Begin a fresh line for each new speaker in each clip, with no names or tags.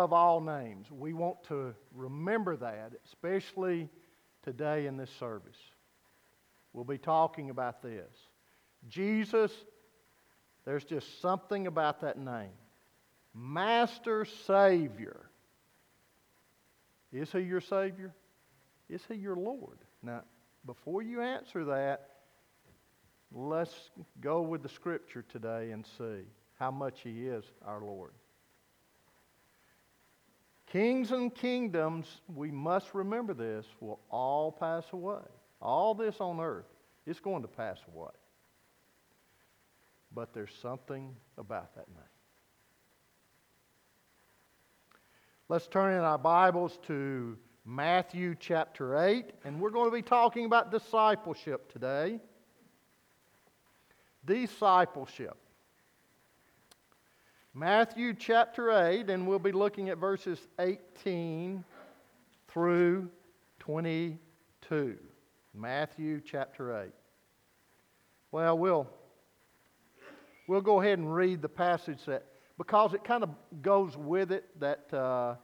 above all names. We want to remember that, especially today in this service. We'll be talking about this. Jesus, there's just something about that name. Master Savior. Is he your Savior? Is he your Lord? Now, before you answer that, let's go with the Scripture today and see how much he is our Lord. Kings and kingdoms, we must remember this, will all pass away. All this on earth is going to pass away. But there's something about that name. Let's turn in our Bibles to Matthew chapter 8, and we're going to be talking about discipleship today. Discipleship. Matthew chapter 8, and we'll be looking at verses 18 through 22. Matthew chapter 8. Well, we'll, we'll go ahead and read the passage that, because it kind of goes with it, that uh,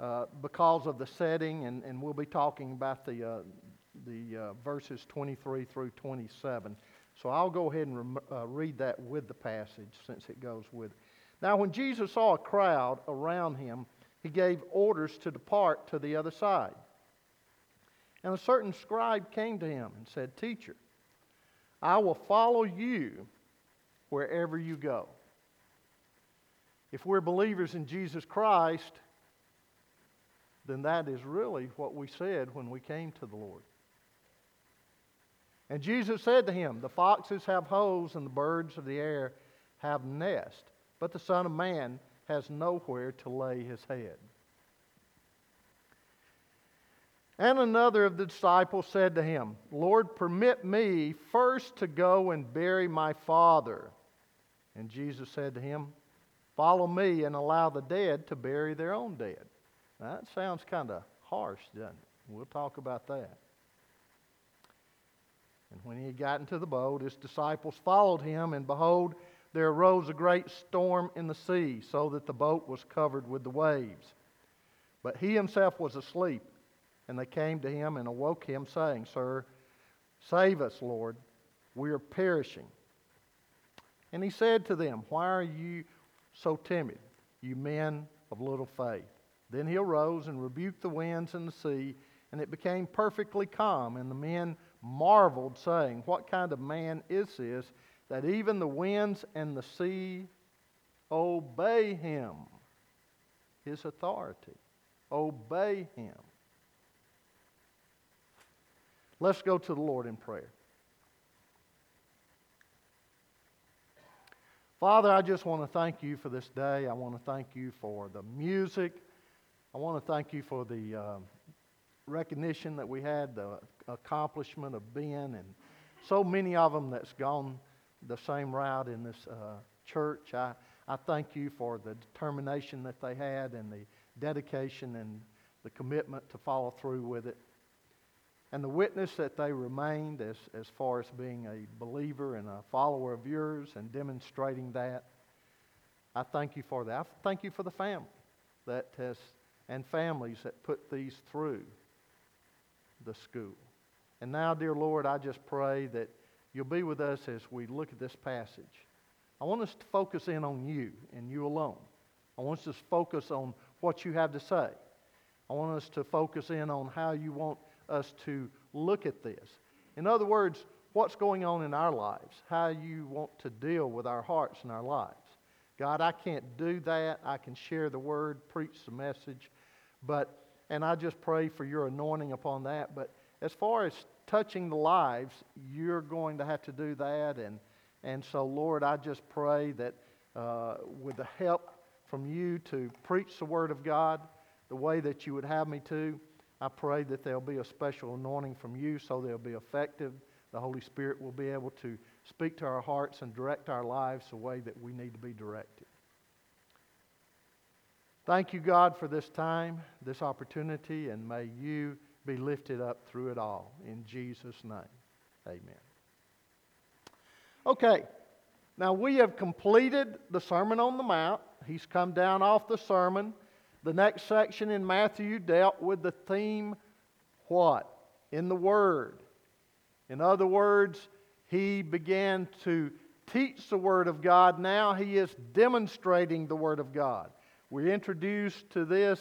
uh, because of the setting, and, and we'll be talking about the, uh, the uh, verses 23 through 27. So I'll go ahead and uh, read that with the passage since it goes with it. Now, when Jesus saw a crowd around him, he gave orders to depart to the other side. And a certain scribe came to him and said, Teacher, I will follow you wherever you go. If we're believers in Jesus Christ, then that is really what we said when we came to the Lord. And Jesus said to him, The foxes have holes and the birds of the air have nests but the Son of Man has nowhere to lay his head. And another of the disciples said to him, Lord, permit me first to go and bury my father. And Jesus said to him, Follow me and allow the dead to bury their own dead. Now, that sounds kind of harsh, doesn't it? We'll talk about that. And when he had gotten to the boat, his disciples followed him, and behold, there arose a great storm in the sea, so that the boat was covered with the waves. But he himself was asleep, and they came to him and awoke him, saying, Sir, save us, Lord, we are perishing. And he said to them, Why are you so timid, you men of little faith? Then he arose and rebuked the winds and the sea, and it became perfectly calm. And the men marveled, saying, What kind of man is this? That even the winds and the sea obey him, his authority. Obey him. Let's go to the Lord in prayer. Father, I just want to thank you for this day. I want to thank you for the music. I want to thank you for the uh, recognition that we had, the accomplishment of Ben, and so many of them that's gone the same route in this uh, church. I, I thank you for the determination that they had and the dedication and the commitment to follow through with it. And the witness that they remained as, as far as being a believer and a follower of yours and demonstrating that. I thank you for that. I thank you for the family that has, and families that put these through the school. And now, dear Lord, I just pray that you'll be with us as we look at this passage. I want us to focus in on you and you alone. I want us to focus on what you have to say. I want us to focus in on how you want us to look at this. In other words, what's going on in our lives, how you want to deal with our hearts and our lives. God, I can't do that. I can share the word, preach the message, but and I just pray for your anointing upon that. But as far as touching the lives, you're going to have to do that. And, and so, Lord, I just pray that uh, with the help from you to preach the Word of God the way that you would have me to, I pray that there'll be a special anointing from you so they'll be effective. The Holy Spirit will be able to speak to our hearts and direct our lives the way that we need to be directed. Thank you, God, for this time, this opportunity, and may you be lifted up through it all. In Jesus' name, amen. Okay, now we have completed the Sermon on the Mount. He's come down off the sermon. The next section in Matthew dealt with the theme what? In the Word. In other words, he began to teach the Word of God. Now he is demonstrating the Word of God. We're introduced to this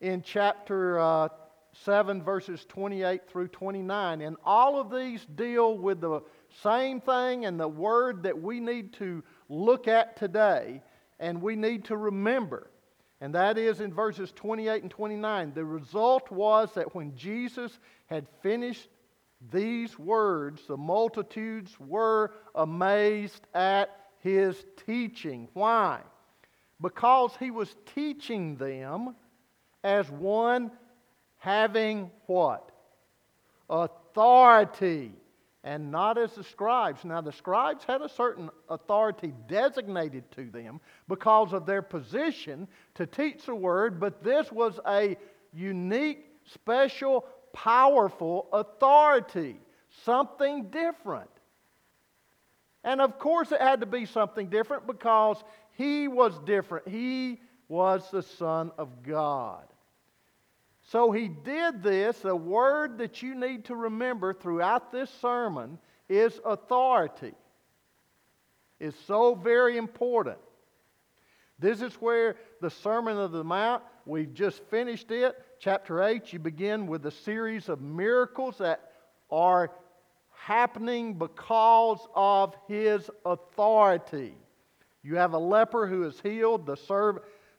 in chapter uh, 7, verses 28 through 29. And all of these deal with the same thing and the word that we need to look at today and we need to remember. And that is in verses 28 and 29. The result was that when Jesus had finished these words, the multitudes were amazed at his teaching. Why? Because he was teaching them as one having what? Authority, and not as the scribes. Now, the scribes had a certain authority designated to them because of their position to teach the word, but this was a unique, special, powerful authority, something different. And of course, it had to be something different because he was different. He was the Son of God. So he did this. A word that you need to remember throughout this sermon is authority. It's so very important. This is where the Sermon of the Mount, we've just finished it. Chapter 8, you begin with a series of miracles that are happening because of his authority. You have a leper who is healed, the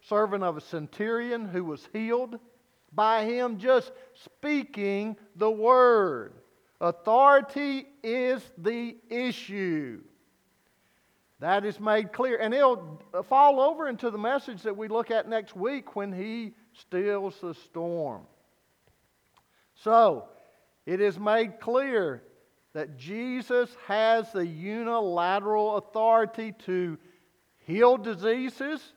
servant of a centurion who was healed by him just speaking the word. Authority is the issue. That is made clear. And it'll fall over into the message that we look at next week when he stills the storm. So, it is made clear that Jesus has the unilateral authority to heal diseases,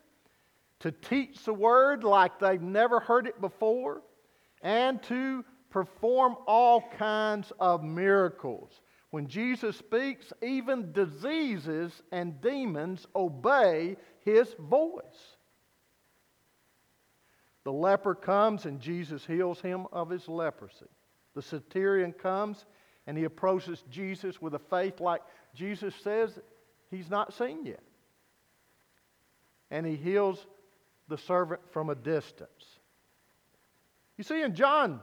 to teach the word like they've never heard it before, and to perform all kinds of miracles. When Jesus speaks, even diseases and demons obey his voice. The leper comes and Jesus heals him of his leprosy. The centurion comes and he approaches Jesus with a faith like Jesus says he's not seen yet. And he heals the servant from a distance. You see, in John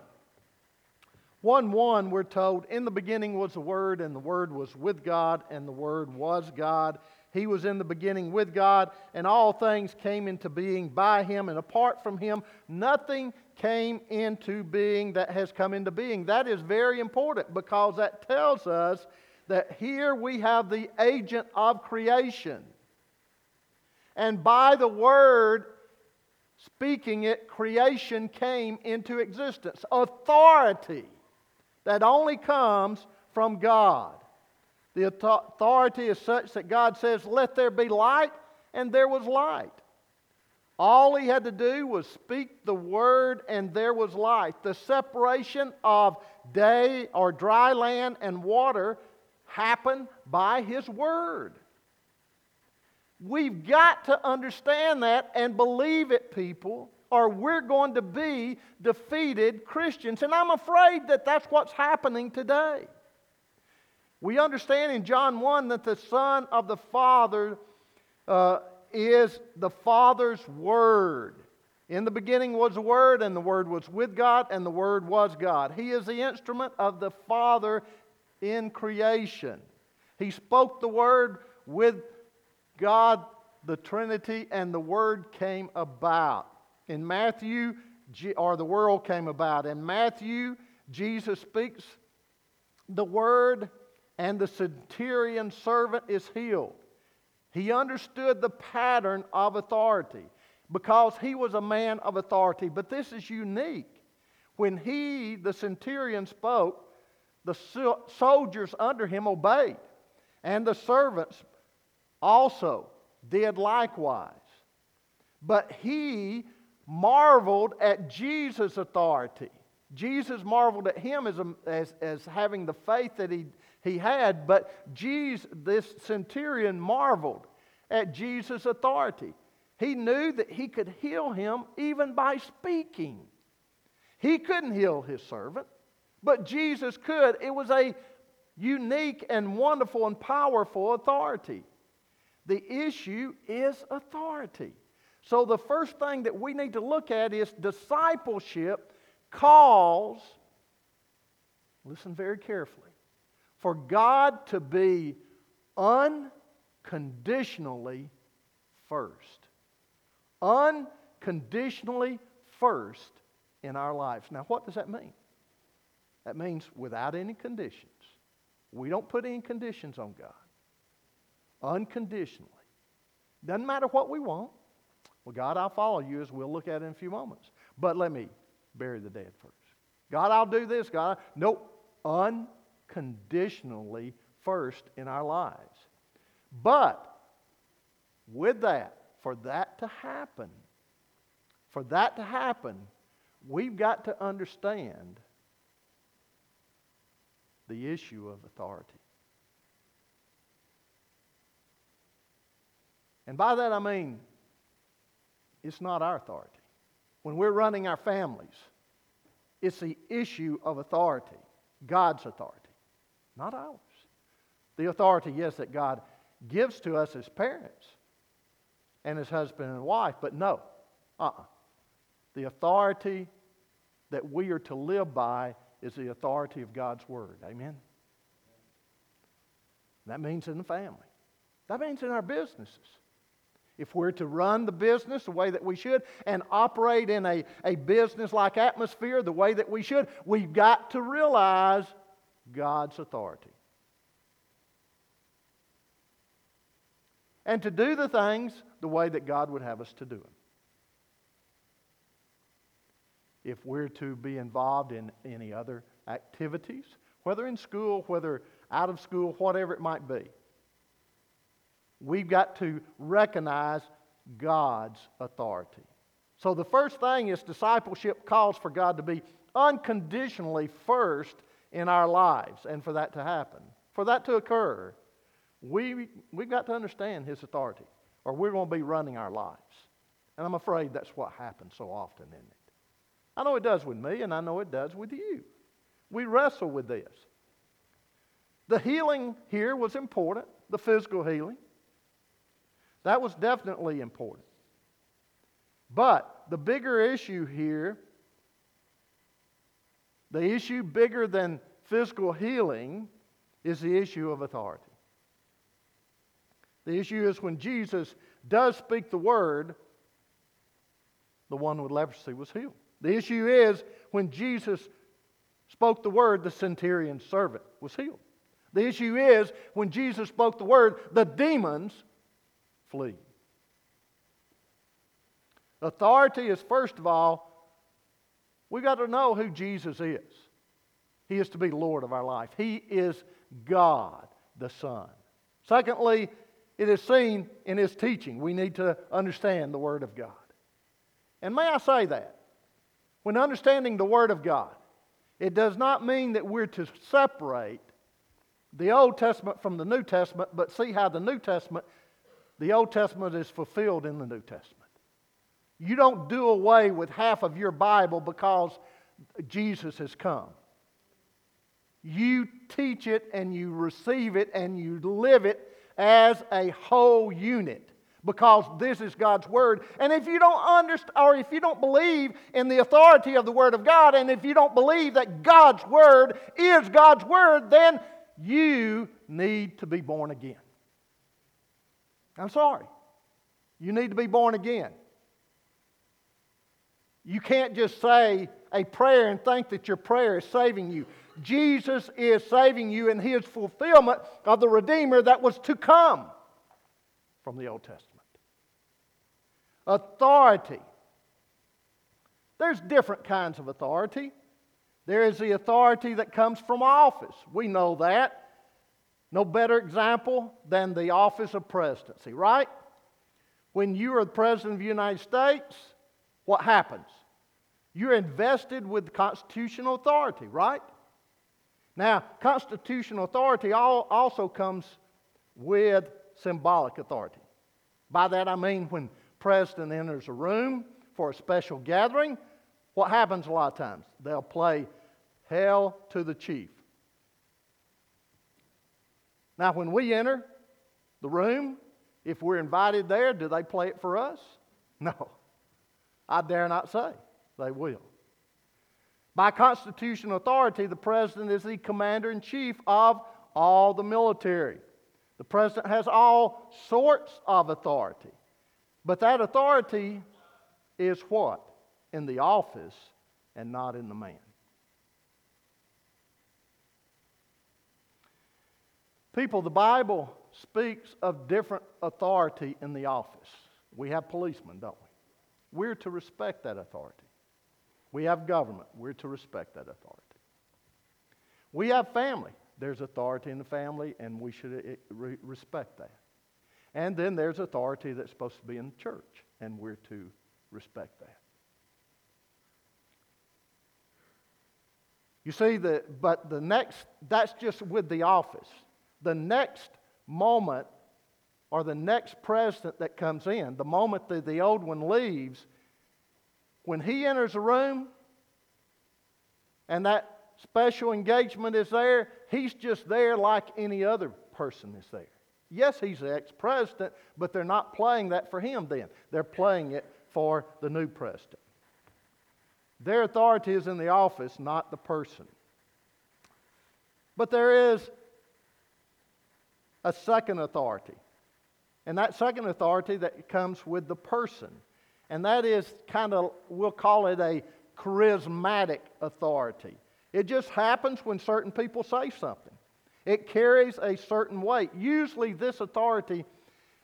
1 1, we're told, In the beginning was the Word, and the Word was with God, and the Word was God. He was in the beginning with God, and all things came into being by Him, and apart from Him, nothing came into being that has come into being. That is very important because that tells us that here we have the agent of creation. And by the Word, speaking it, creation came into existence. Authority that only comes from God. The authority is such that God says, Let there be light, and there was light. All he had to do was speak the word, and there was light. The separation of day or dry land and water happened by his word. We've got to understand that and believe it, people, or we're going to be defeated Christians. And I'm afraid that that's what's happening today. We understand in John 1 that the Son of the Father uh, is the Father's Word. In the beginning was the Word, and the Word was with God, and the Word was God. He is the instrument of the Father in creation. He spoke the Word with God, the Trinity, and the Word came about. In Matthew, or the world came about. In Matthew, Jesus speaks the Word, and the centurion servant is healed. He understood the pattern of authority because he was a man of authority. But this is unique. When he, the centurion, spoke, the soldiers under him obeyed, and the servants also did likewise. But he marveled at Jesus' authority. Jesus marveled at him as, a, as, as having the faith that he, he had, but Jesus, this centurion marveled at Jesus' authority. He knew that he could heal him even by speaking. He couldn't heal his servant, but Jesus could. It was a unique and wonderful and powerful authority. The issue is authority. So, the first thing that we need to look at is discipleship calls, listen very carefully, for God to be unconditionally first. Unconditionally first in our lives. Now, what does that mean? That means without any conditions. We don't put any conditions on God. Unconditionally. Doesn't matter what we want. Well, God, I'll follow you as we'll look at in a few moments. But let me bury the dead first. God, I'll do this. God, nope. Unconditionally first in our lives. But with that, for that to happen, for that to happen, we've got to understand the issue of authority. And by that I mean, it's not our authority. When we're running our families, it's the issue of authority, God's authority, not ours. The authority, yes, that God gives to us as parents and as husband and wife, but no, uh uh-uh. The authority that we are to live by is the authority of God's Word. Amen? That means in the family, that means in our businesses. If we're to run the business the way that we should and operate in a, a business like atmosphere the way that we should, we've got to realize God's authority. And to do the things the way that God would have us to do them. if we're to be involved in any other activities, whether in school, whether out of school, whatever it might be. We've got to recognize God's authority. So the first thing is discipleship calls for God to be unconditionally first in our lives and for that to happen. For that to occur, we, we've got to understand His authority or we're going to be running our lives. And I'm afraid that's what happens so often, isn't it? I know it does with me, and I know it does with you. We wrestle with this. The healing here was important, the physical healing. That was definitely important. But the bigger issue here, the issue bigger than physical healing, is the issue of authority. The issue is when Jesus does speak the word, the one with leprosy was healed. The issue is when Jesus spoke the word, the centurion's servant was healed. The issue is when Jesus spoke the word, the demons flee. Authority is, first of all, we've got to know who Jesus is. He is to be Lord of our life, He is God the Son. Secondly, it is seen in His teaching. We need to understand the Word of God. And may I say that? When understanding the Word of God, it does not mean that we're to separate the Old Testament from the New Testament, but see how the New Testament, the Old Testament is fulfilled in the New Testament. You don't do away with half of your Bible because Jesus has come. You teach it and you receive it and you live it as a whole unit because this is God's word. And if you don't understand or if you don't believe in the authority of the word of God and if you don't believe that God's word is God's word, then you need to be born again. I'm sorry. You need to be born again. You can't just say a prayer and think that your prayer is saving you. Jesus is saving you in his fulfillment of the Redeemer that was to come from the Old Testament. Authority. There's different kinds of authority. There is the authority that comes from office. We know that. No better example than the office of presidency, right? When you are the president of the United States, what happens? You're invested with constitutional authority, right? Now, constitutional authority also comes with symbolic authority. By that I mean when president enters a room for a special gathering, what happens a lot of times? They'll play Hail to the Chief. Now, when we enter the room, if we're invited there, do they play it for us? No. I dare not say they will. By constitutional authority, the president is the commander in chief of all the military. The president has all sorts of authority. But that authority is what? In the office and not in the man. People, the Bible speaks of different authority in the office. We have policemen, don't we? We're to respect that authority. We have government. We're to respect that authority. We have family. There's authority in the family, and we should eh, respect that. And then there's authority that's supposed to be in the church, and we're to respect that. You see, the, but the next, that's just with the office. The next moment or the next president that comes in, the moment that the old one leaves, when he enters a room and that special engagement is there, he's just there like any other person is there. Yes, he's the ex president, but they're not playing that for him then. They're playing it for the new president. Their authority is in the office, not the person. But there is a second authority. And that second authority that comes with the person. And that is kind of, we'll call it a charismatic authority. It just happens when certain people say something. It carries a certain weight. Usually, this authority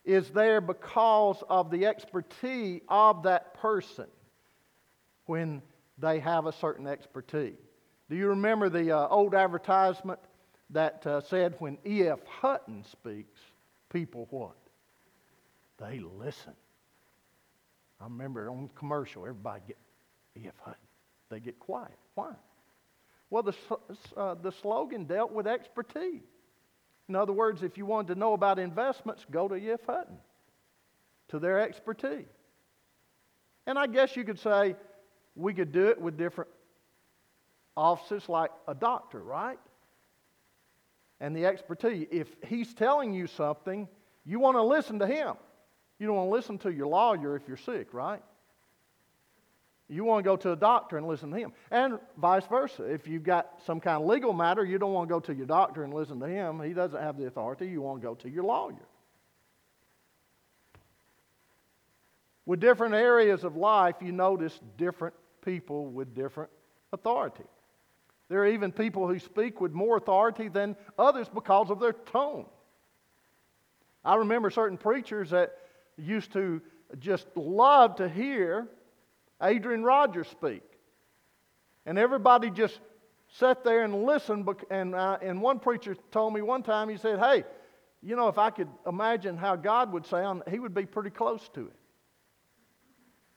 is there because of the expertise of that person when they have a certain expertise. Do you remember the uh, old advertisement that uh, said when E.F. Hutton speaks, people what? They listen. I remember on the commercial, everybody get E.F. Hutton. They get quiet. Why? Well, the, uh, the slogan dealt with expertise. In other words, if you wanted to know about investments, go to E.F. Hutton, to their expertise. And I guess you could say we could do it with different offices like a doctor, right? And the expertise. If he's telling you something, you want to listen to him. You don't want to listen to your lawyer if you're sick, right? You want to go to a doctor and listen to him. And vice versa. If you've got some kind of legal matter, you don't want to go to your doctor and listen to him. He doesn't have the authority. You want to go to your lawyer. With different areas of life, you notice different people with different authority. There are even people who speak with more authority than others because of their tone. I remember certain preachers that used to just love to hear Adrian Rogers speak. And everybody just sat there and listened. And, uh, and one preacher told me one time, he said, Hey, you know, if I could imagine how God would sound, he would be pretty close to it.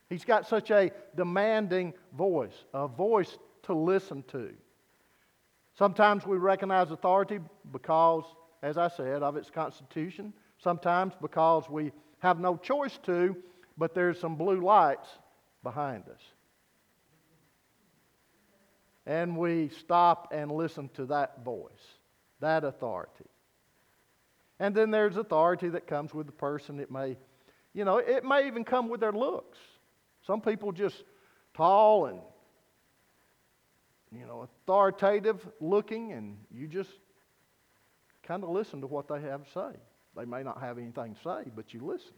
He's got such a demanding voice, a voice to listen to. Sometimes we recognize authority because, as I said, of its constitution. Sometimes because we have no choice to, but there's some blue lights behind us. And we stop and listen to that voice, that authority. And then there's authority that comes with the person. It may, you know, it may even come with their looks. Some people just tall and, you know, authoritative looking, and you just kind of listen to what they have to say. They may not have anything to say, but you listen.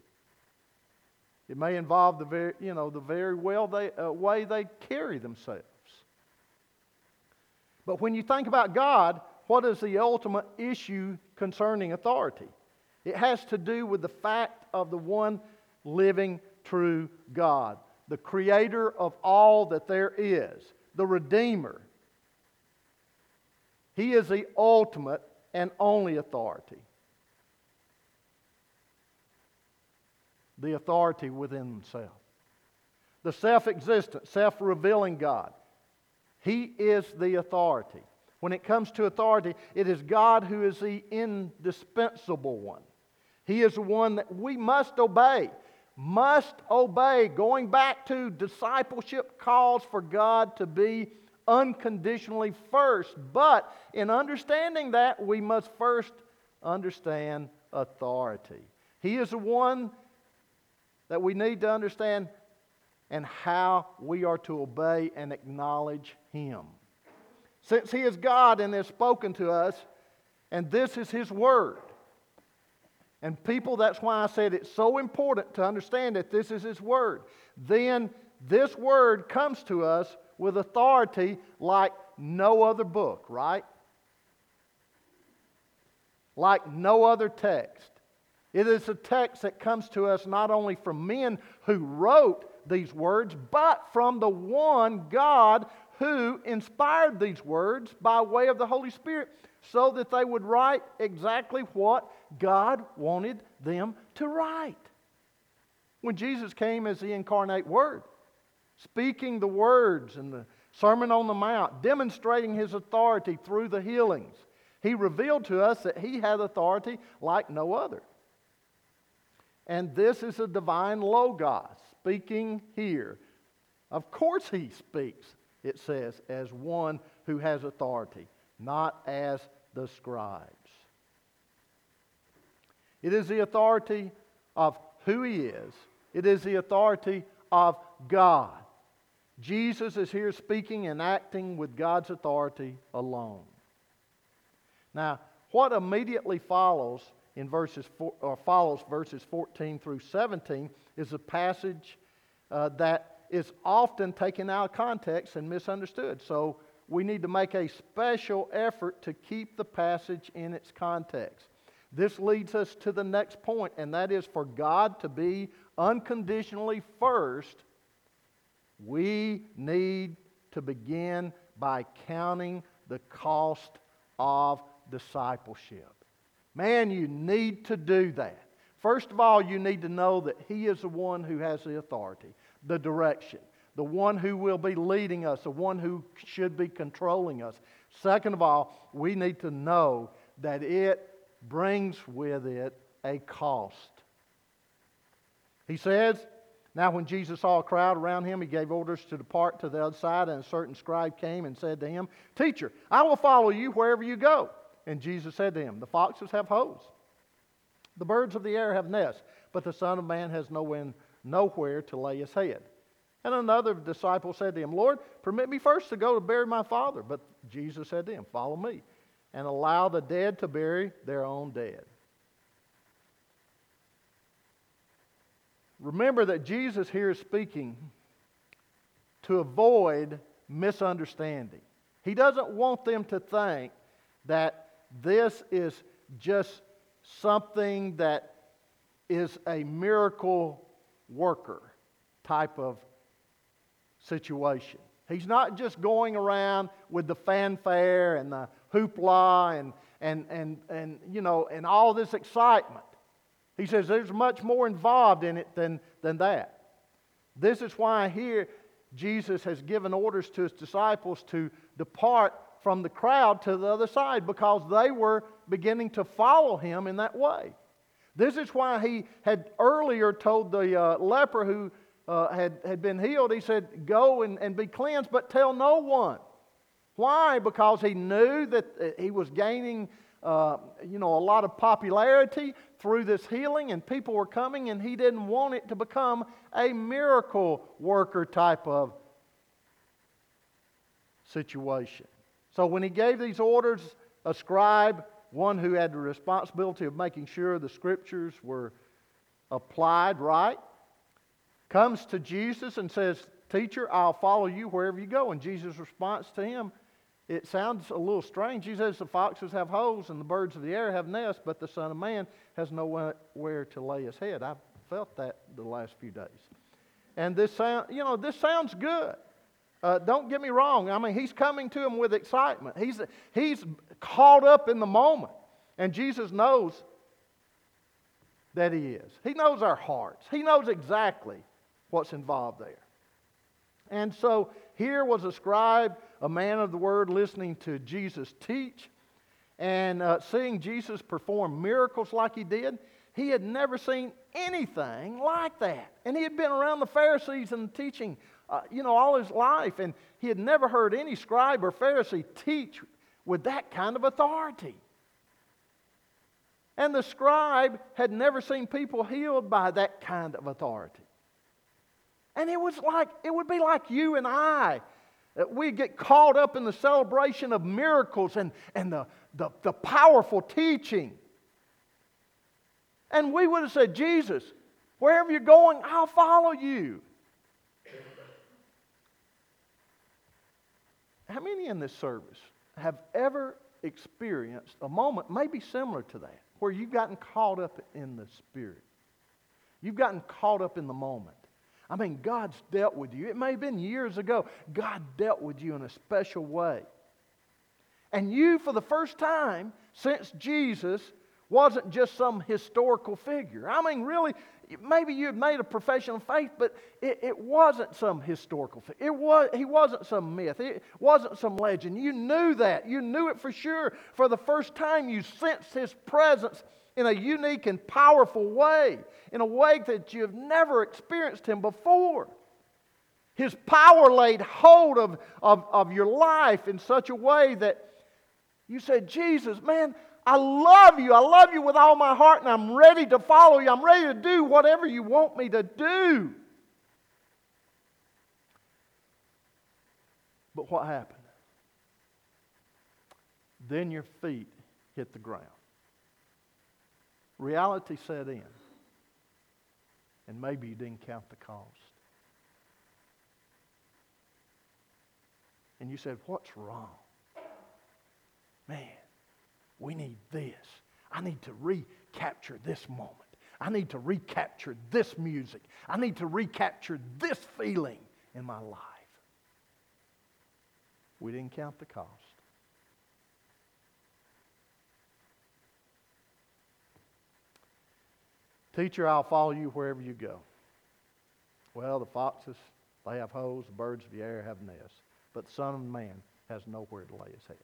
It may involve the very, you know, the very well they, uh, way they carry themselves. But when you think about God, what is the ultimate issue concerning authority? It has to do with the fact of the one living true God, the creator of all that there is, the Redeemer. He is the ultimate and only authority. the authority within himself. The self existent, self revealing God. He is the authority. When it comes to authority, it is God who is the indispensable one. He is the one that we must obey. Must obey. Going back to discipleship calls for God to be unconditionally first. But in understanding that, we must first understand authority. He is the one that we need to understand and how we are to obey and acknowledge Him. Since He is God and has spoken to us, and this is His Word. And people, that's why I said it's so important to understand that this is His Word. Then this Word comes to us with authority like no other book, right? Like no other text. It is a text that comes to us not only from men who wrote these words, but from the one God who inspired these words by way of the Holy Spirit so that they would write exactly what God wanted them to write. When Jesus came as the incarnate Word, speaking the words and the Sermon on the Mount, demonstrating his authority through the healings, he revealed to us that he had authority like no other. And this is a divine Logos speaking here. Of course, he speaks, it says, as one who has authority, not as the scribes. It is the authority of who he is, it is the authority of God. Jesus is here speaking and acting with God's authority alone. Now, what immediately follows in verses four, or follows verses 14 through 17 is a passage uh, that is often taken out of context and misunderstood. So we need to make a special effort to keep the passage in its context. This leads us to the next point, and that is for God to be unconditionally first, we need to begin by counting the cost of discipleship. Man, you need to do that. First of all, you need to know that He is the one who has the authority, the direction, the one who will be leading us, the one who should be controlling us. Second of all, we need to know that it brings with it a cost. He says, Now when Jesus saw a crowd around him, he gave orders to depart to the other side, and a certain scribe came and said to him, Teacher, I will follow you wherever you go. And Jesus said to him, The foxes have holes, the birds of the air have nests, but the Son of Man has nowhere to lay his head. And another disciple said to him, Lord, permit me first to go to bury my father. But Jesus said to him, Follow me, and allow the dead to bury their own dead. Remember that Jesus here is speaking to avoid misunderstanding. He doesn't want them to think that this is just something that is a miracle worker type of situation. He's not just going around with the fanfare and the hoopla and, and, and, and, you know, and all this excitement. He says there's much more involved in it than, than that. This is why here Jesus has given orders to his disciples to depart from the crowd to the other side because they were beginning to follow him in that way. This is why he had earlier told the uh, leper who uh, had, had been healed, he said, Go and, and be cleansed, but tell no one. Why? Because he knew that uh, he was gaining uh, you know, a lot of popularity through this healing, and people were coming, and he didn't want it to become a miracle worker type of situation. So when he gave these orders, a scribe, one who had the responsibility of making sure the scriptures were applied right, comes to Jesus and says, Teacher, I'll follow you wherever you go. And Jesus' response to him, it sounds a little strange. He says, The foxes have holes and the birds of the air have nests, but the Son of Man has nowhere to lay his head. I've felt that the last few days. And this sound, you know, this sounds good. Uh, don't get me wrong. I mean, he's coming to him with excitement. He's, he's caught up in the moment. And Jesus knows that he is. He knows our hearts, he knows exactly what's involved there. And so here was a scribe, a man of the word, listening to Jesus teach and uh, seeing Jesus perform miracles like he did. He had never seen anything like that. And he had been around the Pharisees and teaching, uh, you know, all his life. And he had never heard any scribe or Pharisee teach with that kind of authority. And the scribe had never seen people healed by that kind of authority. And it was like, it would be like you and I. We'd get caught up in the celebration of miracles and, and the, the, the powerful teaching. And we would have said, Jesus, wherever you're going, I'll follow you. How many in this service have ever experienced a moment, maybe similar to that, where you've gotten caught up in the Spirit? You've gotten caught up in the moment. I mean, God's dealt with you. It may have been years ago. God dealt with you in a special way. And you, for the first time since Jesus, wasn't just some historical figure. I mean, really, maybe you had made a profession of faith, but it, it wasn't some historical figure. It was, he wasn't some myth. It wasn't some legend. You knew that. You knew it for sure. For the first time, you sensed his presence in a unique and powerful way, in a way that you have never experienced him before. His power laid hold of, of, of your life in such a way that you said, Jesus, man, I love you. I love you with all my heart, and I'm ready to follow you. I'm ready to do whatever you want me to do. But what happened? Then your feet hit the ground. Reality set in. And maybe you didn't count the cost. And you said, What's wrong? Man, we need this. I need to recapture this moment. I need to recapture this music. I need to recapture this feeling in my life. We didn't count the cost. Teacher, I'll follow you wherever you go. Well, the foxes, they have holes, the birds of the air have nests, but the Son of Man has nowhere to lay his head.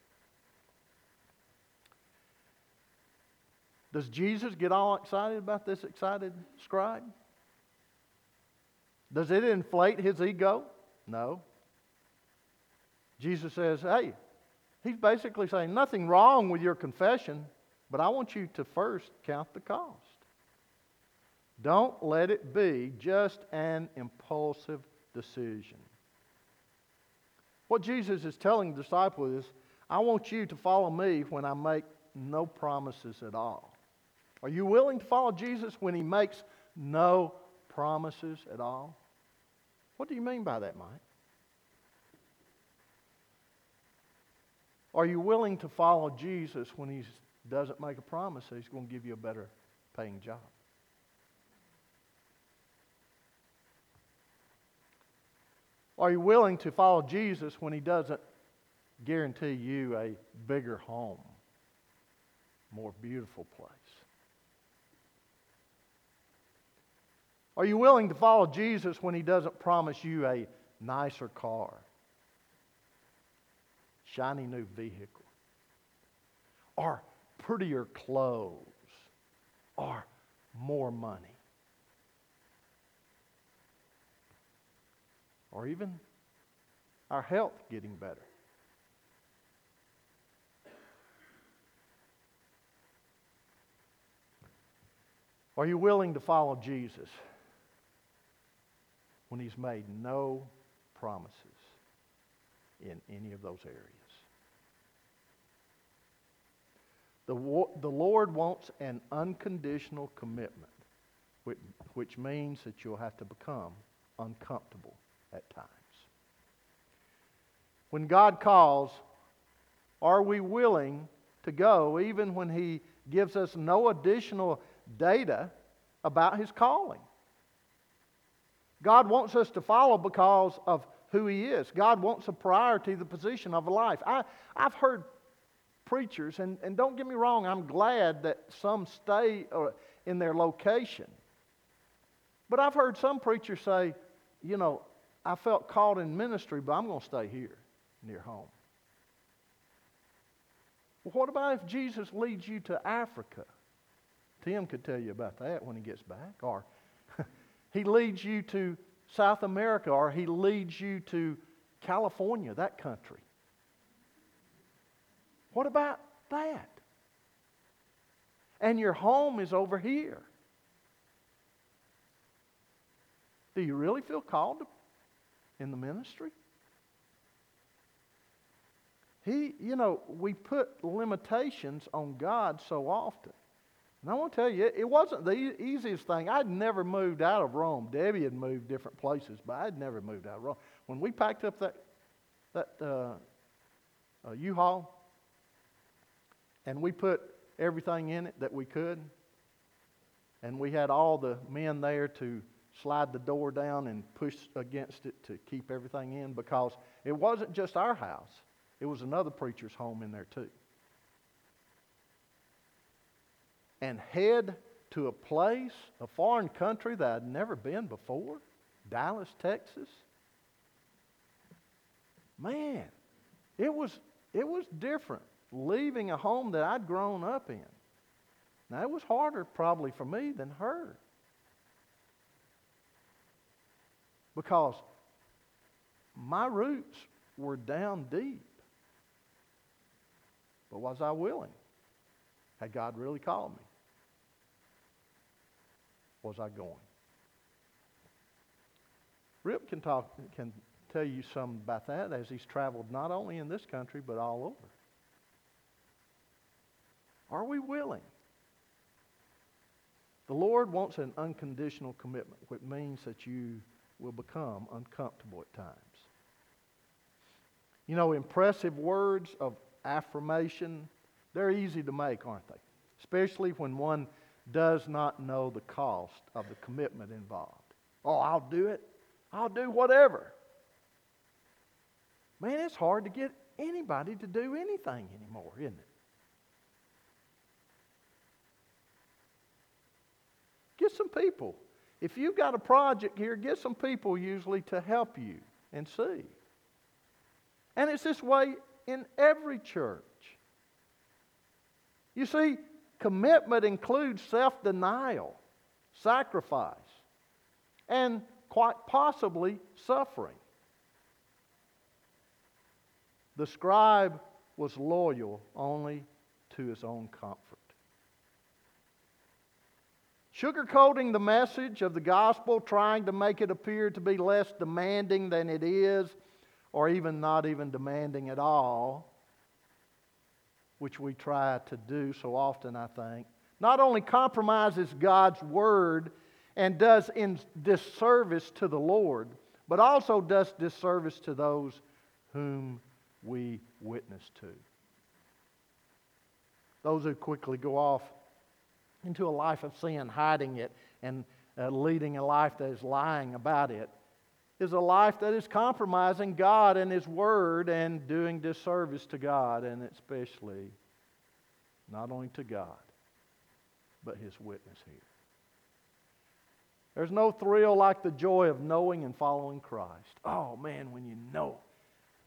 Does Jesus get all excited about this excited scribe? Does it inflate his ego? No. Jesus says, hey, he's basically saying, nothing wrong with your confession, but I want you to first count the cost. Don't let it be just an impulsive decision. What Jesus is telling the disciples is, I want you to follow me when I make no promises at all. Are you willing to follow Jesus when he makes no promises at all? What do you mean by that, Mike? Are you willing to follow Jesus when he doesn't make a promise that he's going to give you a better paying job? Are you willing to follow Jesus when he doesn't guarantee you a bigger home, more beautiful place? Are you willing to follow Jesus when he doesn't promise you a nicer car, shiny new vehicle, or prettier clothes, or more money? Or even our health getting better. Are you willing to follow Jesus when he's made no promises in any of those areas? The, the Lord wants an unconditional commitment, which, which means that you'll have to become uncomfortable at times. When God calls, are we willing to go even when He gives us no additional data about His calling? God wants us to follow because of who He is. God wants a priority, the position of a life. I, I've heard preachers, and, and don't get me wrong, I'm glad that some stay uh, in their location. But I've heard some preachers say, you know, I felt called in ministry, but I'm going to stay here near home. Well, what about if Jesus leads you to Africa, Tim could tell you about that when he gets back. Or he leads you to South America, or he leads you to California, that country. What about that? And your home is over here. Do you really feel called in the ministry? He, you know, we put limitations on God so often. And I want to tell you, it wasn't the easiest thing. I'd never moved out of Rome. Debbie had moved different places, but I'd never moved out of Rome. When we packed up that, that uh, uh, U-Haul and we put everything in it that we could, and we had all the men there to slide the door down and push against it to keep everything in because it wasn't just our house, it was another preacher's home in there too. And head to a place, a foreign country that I'd never been before, Dallas, Texas. Man, it was, it was different leaving a home that I'd grown up in. Now, it was harder probably for me than her. Because my roots were down deep. But was I willing? Had God really called me? Was I going? Rip can talk can tell you some about that as he's traveled not only in this country but all over. Are we willing? The Lord wants an unconditional commitment, which means that you will become uncomfortable at times. You know, impressive words of affirmation, they're easy to make, aren't they? Especially when one does not know the cost of the commitment involved. Oh, I'll do it. I'll do whatever. Man, it's hard to get anybody to do anything anymore, isn't it? Get some people. If you've got a project here, get some people usually to help you and see. And it's this way in every church. You see, commitment includes self denial, sacrifice, and quite possibly suffering. The scribe was loyal only to his own comfort. Sugarcoating the message of the gospel, trying to make it appear to be less demanding than it is, or even not even demanding at all, which we try to do so often, I think, not only compromises God's word and does in disservice to the Lord, but also does disservice to those whom we witness to. Those who quickly go off into a life of sin, hiding it, and uh, leading a life that is lying about it, is a life that is compromising God and His Word and doing disservice to God, and especially not only to God, but His witness here. There's no thrill like the joy of knowing and following Christ. Oh man, when you know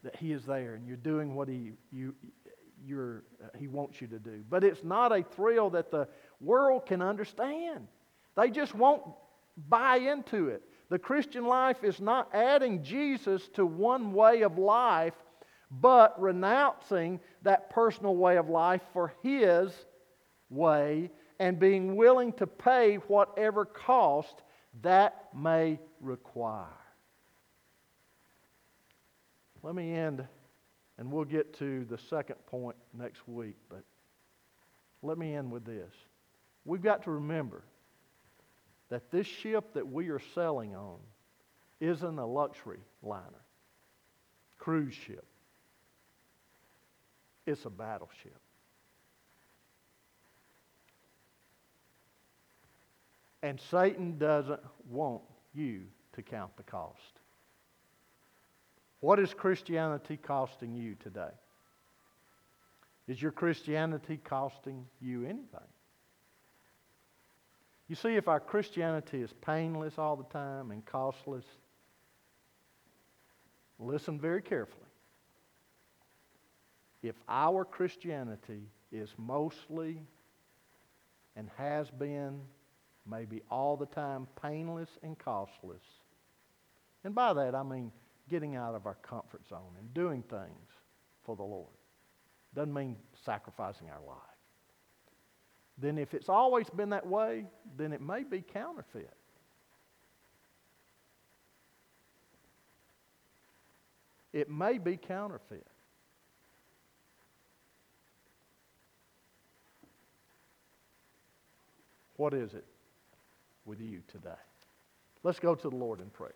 that He is there and you're doing what He you you're, uh, He wants you to do. But it's not a thrill that the world can understand. They just won't buy into it. The Christian life is not adding Jesus to one way of life, but renouncing that personal way of life for His way and being willing to pay whatever cost that may require. Let me end, and we'll get to the second point next week, but let me end with this. We've got to remember that this ship that we are sailing on isn't a luxury liner, cruise ship. It's a battleship. And Satan doesn't want you to count the cost. What is Christianity costing you today? Is your Christianity costing you anything? You see, if our Christianity is painless all the time and costless, listen very carefully. If our Christianity is mostly and has been, maybe all the time, painless and costless. And by that, I mean getting out of our comfort zone and doing things for the Lord. Doesn't mean sacrificing our life. Then, if it's always been that way, then it may be counterfeit. It may be counterfeit. What is it with you today? Let's go to the Lord in prayer.